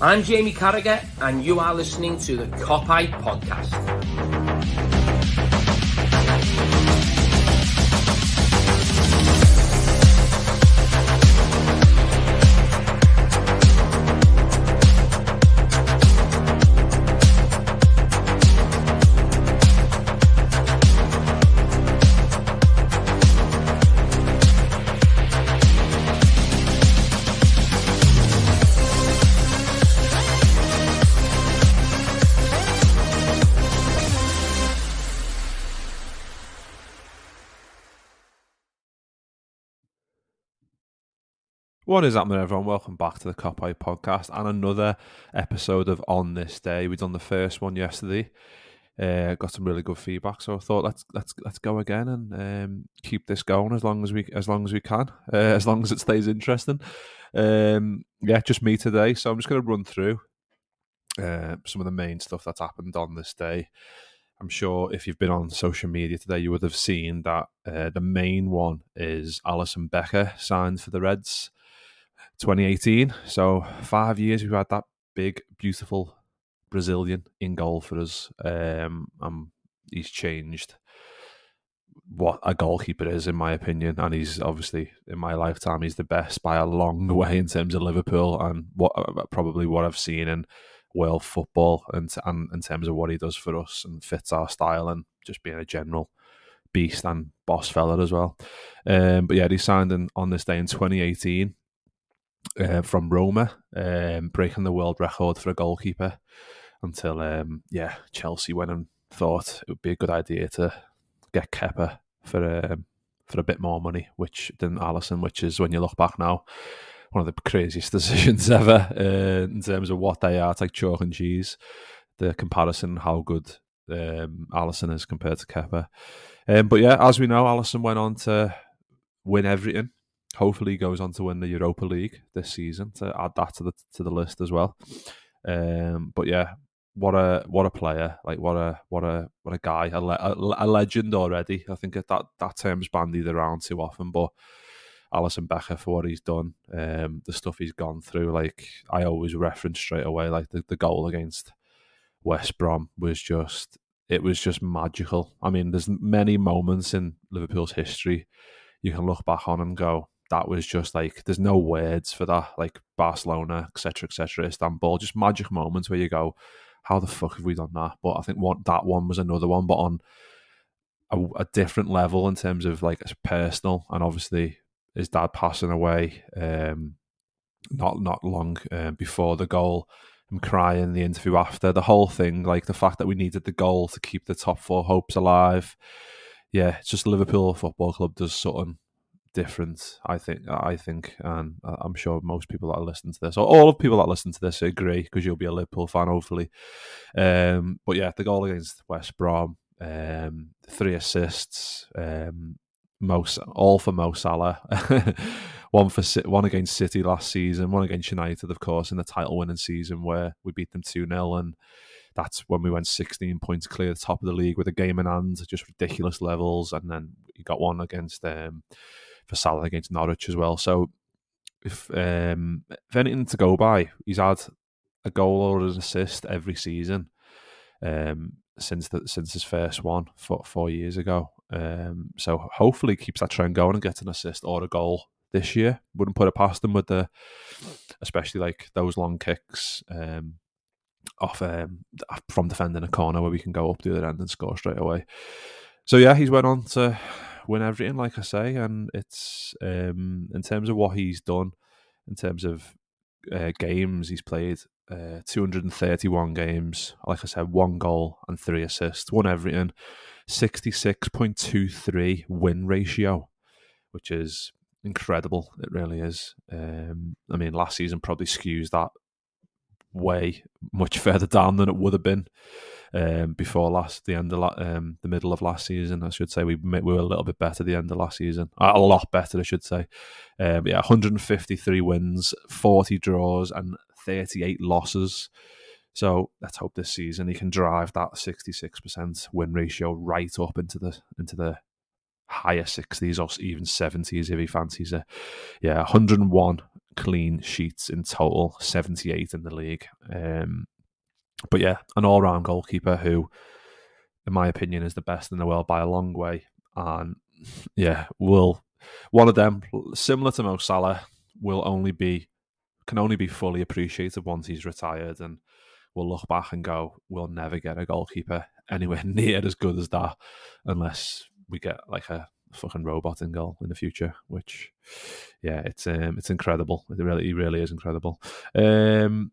I'm Jamie Carragher, and you are listening to the Copite Podcast. What is happening, everyone? Welcome back to the Copite podcast and another episode of On This Day. We done the first one yesterday. Uh, got some really good feedback, so I thought let's let's let's go again and um, keep this going as long as we as long as we can, uh, as long as it stays interesting. Um, yeah, just me today, so I'm just going to run through uh, some of the main stuff that's happened on this day. I'm sure if you've been on social media today, you would have seen that uh, the main one is Alisson Becker signed for the Reds. 2018. So five years we've had that big, beautiful Brazilian in goal for us. Um, um, he's changed what a goalkeeper is, in my opinion, and he's obviously in my lifetime he's the best by a long way in terms of Liverpool and what uh, probably what I've seen in world football and, and in terms of what he does for us and fits our style and just being a general beast and boss fella as well. Um, but yeah, he signed in, on this day in 2018 uh, from Roma, um, breaking the world record for a goalkeeper. Until um, yeah, Chelsea went and thought it would be a good idea to get Kepa for um, for a bit more money, which than Alisson, which is when you look back now, one of the craziest decisions ever uh, in terms of what they are. It's like chalk and cheese. The comparison, how good um, Alisson is compared to Kepa. Um, but yeah, as we know, Alisson went on to win everything hopefully goes on to win the Europa League this season to add that to the to the list as well. Um, but yeah, what a what a player! Like what a what a what a guy, a, a, a legend already. I think that that term's bandied around too often, but Alisson Becker for what he's done, um, the stuff he's gone through. Like I always reference straight away, like the, the goal against West Brom was just it was just magical. I mean, there's many moments in Liverpool's history you can look back on and go, that was just like there's no words for that. Like Barcelona, etc., etc., Istanbul, just magic moments where you go, how the fuck have we done that? But I think that one was another one, but on a, a different level in terms of like it's personal, and obviously his dad passing away, um, not not long uh, before the goal. I'm crying the interview after the whole thing, like the fact that we needed the goal to keep the top four hopes alive. Yeah, it's just Liverpool Football Club does something different. I think. I think, and I'm sure most people that listen to this, or all of people that listen to this, agree because you'll be a Liverpool fan, hopefully. Um, but yeah, the goal against West Brom, um, three assists, um, most all for Mo Salah. one for one against City last season, one against United, of course, in the title-winning season where we beat them two 0 and that's when we went 16 points clear the top of the league with a game in hand, just ridiculous levels. And then you got one against um, for Salah against Norwich as well. So if um, if anything to go by, he's had a goal or an assist every season um, since the, since his first one four, four years ago. Um, so hopefully he keeps that trend going and gets an assist or a goal this year. Wouldn't put it past them with the, especially like those long kicks um, off um, from defending a corner where we can go up the other end and score straight away. So yeah, he's went on to win everything, like I say, and it's um, in terms of what he's done, in terms of uh, games he's played. Uh, 231 games, like I said, one goal and three assists, won everything. 66.23 win ratio, which is incredible. It really is. Um, I mean, last season probably skews that way much further down than it would have been um, before last the end of la- um, the middle of last season. I should say we we were a little bit better the end of last season, a lot better, I should say. Um, yeah, 153 wins, 40 draws, and 38 losses. So let's hope this season he can drive that 66% win ratio right up into the into the higher 60s or even 70s if he fancies it. Yeah, 101 clean sheets in total, 78 in the league. Um, but yeah, an all round goalkeeper who, in my opinion, is the best in the world by a long way. And yeah, will one of them, similar to Mo Salah, will only be can only be fully appreciated once he's retired and we'll look back and go, we'll never get a goalkeeper anywhere near as good as that unless we get like a fucking robot in goal in the future. Which, yeah, it's um, it's incredible. It really, it really is incredible. Um,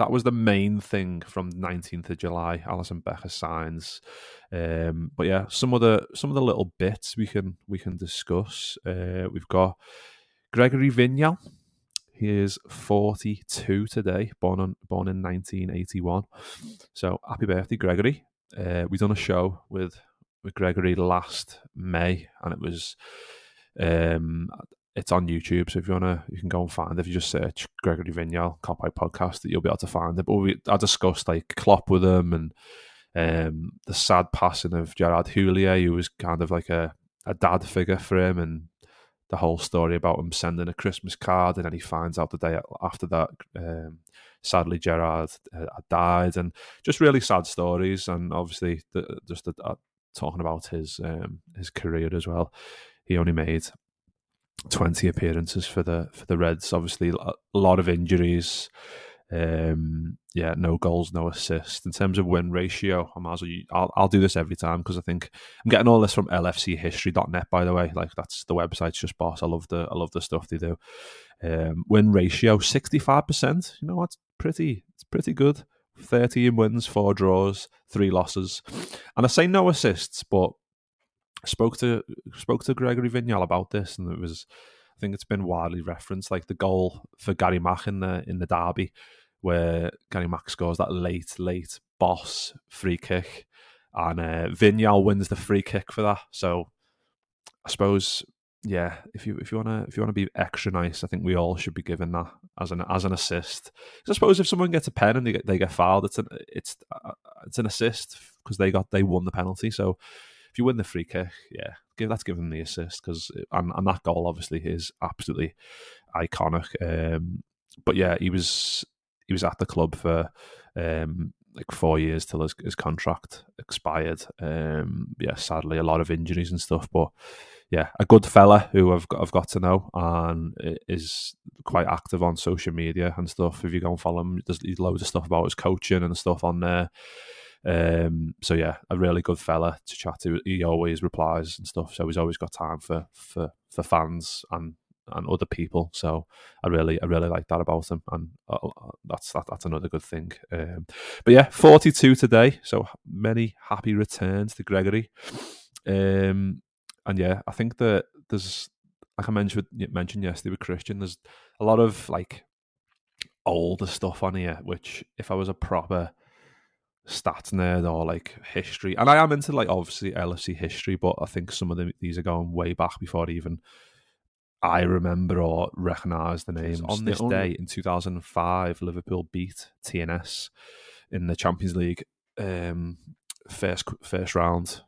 that was the main thing from 19th of July. Alisson Becker signs, um, but yeah, some of the some of the little bits we can we can discuss. Uh, we've got Gregory Vignal. He is 42 today, born on born in 1981. So happy birthday, Gregory! Uh, we done a show with with Gregory last May, and it was um, it's on YouTube. So if you wanna, you can go and find. It. If you just search Gregory Vignal Cop Out podcast, that you'll be able to find it. But we, I discussed like Klopp with him and um, the sad passing of Gerard Houllier, who was kind of like a, a dad figure for him, and the whole story about him sending a Christmas card, and then he finds out the day after that. Um, sadly, Gerard uh, died, and just really sad stories. And obviously, the, just the, uh, talking about his um, his career as well. He only made 20 appearances for the for the Reds. Obviously, a lot of injuries. Um, yeah, no goals, no assists. In terms of win ratio, I might as well, I'll, I'll do this every time because I think I'm getting all this from lfchistory.net. By the way, like that's the website's just boss. I love the I love the stuff they do. Um, win ratio sixty five percent. You know that's pretty. It's pretty good. Thirteen wins, four draws, three losses, and I say no assists, but spoke to spoke to Gregory Vignal about this, and it was I think it's been widely referenced, like the goal for Gary Mack in the in the derby, where Gary Mack scores that late late boss free kick, and uh, Vignal wins the free kick for that. So I suppose yeah, if you if you wanna if you wanna be extra nice, I think we all should be given that as an as an assist. I suppose if someone gets a pen and they get they get fouled, it's an it's uh, it's an assist because they got they won the penalty. So if you win the free kick, yeah, give let's give him the assist because and, and that goal obviously is absolutely iconic. Um, but yeah, he was he was at the club for um, like four years till his, his contract expired. Um, yeah, sadly, a lot of injuries and stuff, but yeah, a good fella who I've got, I've got to know and is quite active on social media and stuff. If you go and follow him, there's loads of stuff about his coaching and stuff on there. Um, so yeah, a really good fella to chat to. He always replies and stuff, so he's always got time for for for fans and and other people. So I really I really like that about him, and uh, uh, that's that, that's another good thing. Um, but yeah, forty two today. So many happy returns to Gregory. Um, and yeah, I think that there's like I mentioned mentioned yesterday with Christian, there's a lot of like older stuff on here, which if I was a proper stats nerd or like history, and I am into like obviously LFC history, but I think some of them these are going way back before even I remember or recognise the names. On this day in 2005, Liverpool beat TNS in the Champions League um, first first round,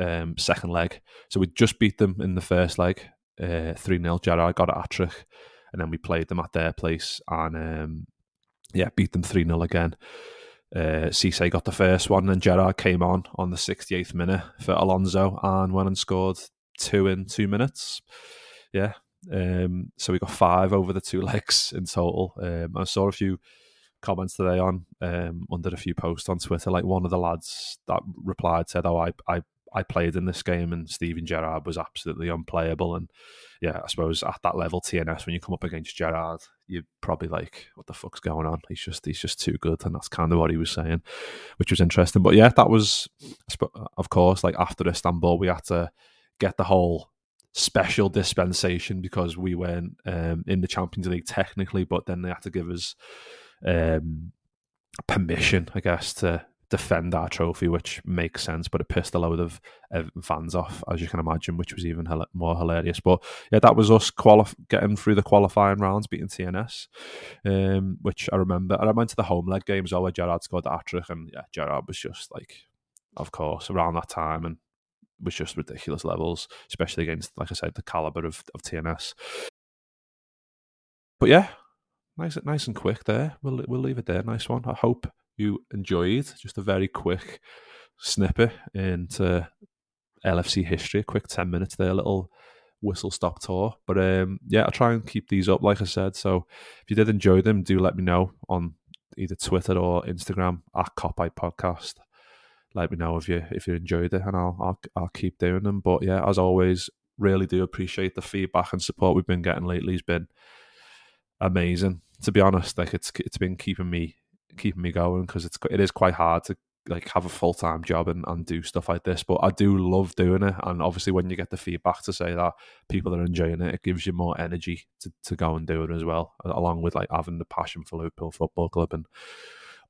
um, second leg. So we just beat them in the first leg, uh, three 0 Gerrard got a trick, and then we played them at their place and um, yeah, beat them three 0 again. Uh, Cisse got the first one, and Gerrard came on on the 68th minute for Alonso and went and scored two in two minutes. Yeah, um, so we got five over the two legs in total. Um, I saw a few comments today on um, under a few posts on Twitter. Like one of the lads that replied said, "Oh, I I I played in this game, and Steven Gerrard was absolutely unplayable." And yeah, I suppose at that level, TNS, when you come up against Gerrard, you're probably like, "What the fuck's going on?" He's just he's just too good, and that's kind of what he was saying, which was interesting. But yeah, that was, of course, like after Istanbul, we had to get the whole special dispensation because we weren't um, in the Champions League technically, but then they had to give us um, permission, I guess, to defend our trophy, which makes sense. But it pissed a load of fans off, as you can imagine, which was even more hilarious. But yeah, that was us getting through the qualifying rounds, beating TNS, um, which I remember. And I went to the home leg games where Gerrard scored the hat and yeah, Gerrard was just like, of course, around that time and was just ridiculous levels, especially against, like I said, the caliber of, of TNS. But yeah, nice, nice and quick there. We'll we'll leave it there. Nice one. I hope you enjoyed just a very quick snippet into LFC history. A quick ten minutes there, a little whistle stop tour. But um, yeah, I'll try and keep these up, like I said. So if you did enjoy them, do let me know on either Twitter or Instagram at Copite Podcast let me know if you if you enjoyed it, and I'll I'll, I'll keep doing them. But yeah, as always, really do appreciate the feedback and support we've been getting lately. Has been amazing, to be honest. Like it's it's been keeping me keeping me going because it's it is quite hard to like have a full time job and, and do stuff like this. But I do love doing it, and obviously when you get the feedback to say that people are enjoying it, it gives you more energy to, to go and do it as well. Along with like having the passion for Liverpool Football Club and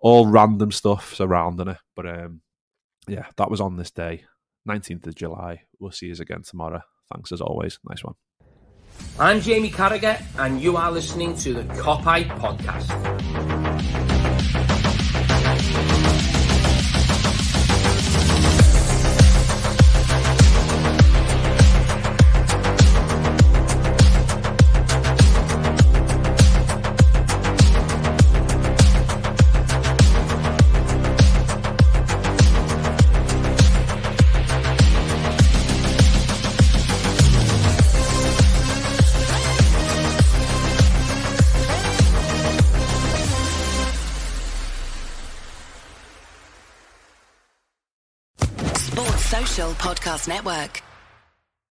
all random stuff surrounding it. But um, yeah, that was on this day, 19th of July. We'll see you again tomorrow. Thanks as always. Nice one. I'm Jamie Carragher, and you are listening to the Copite Podcast. Podcast Network.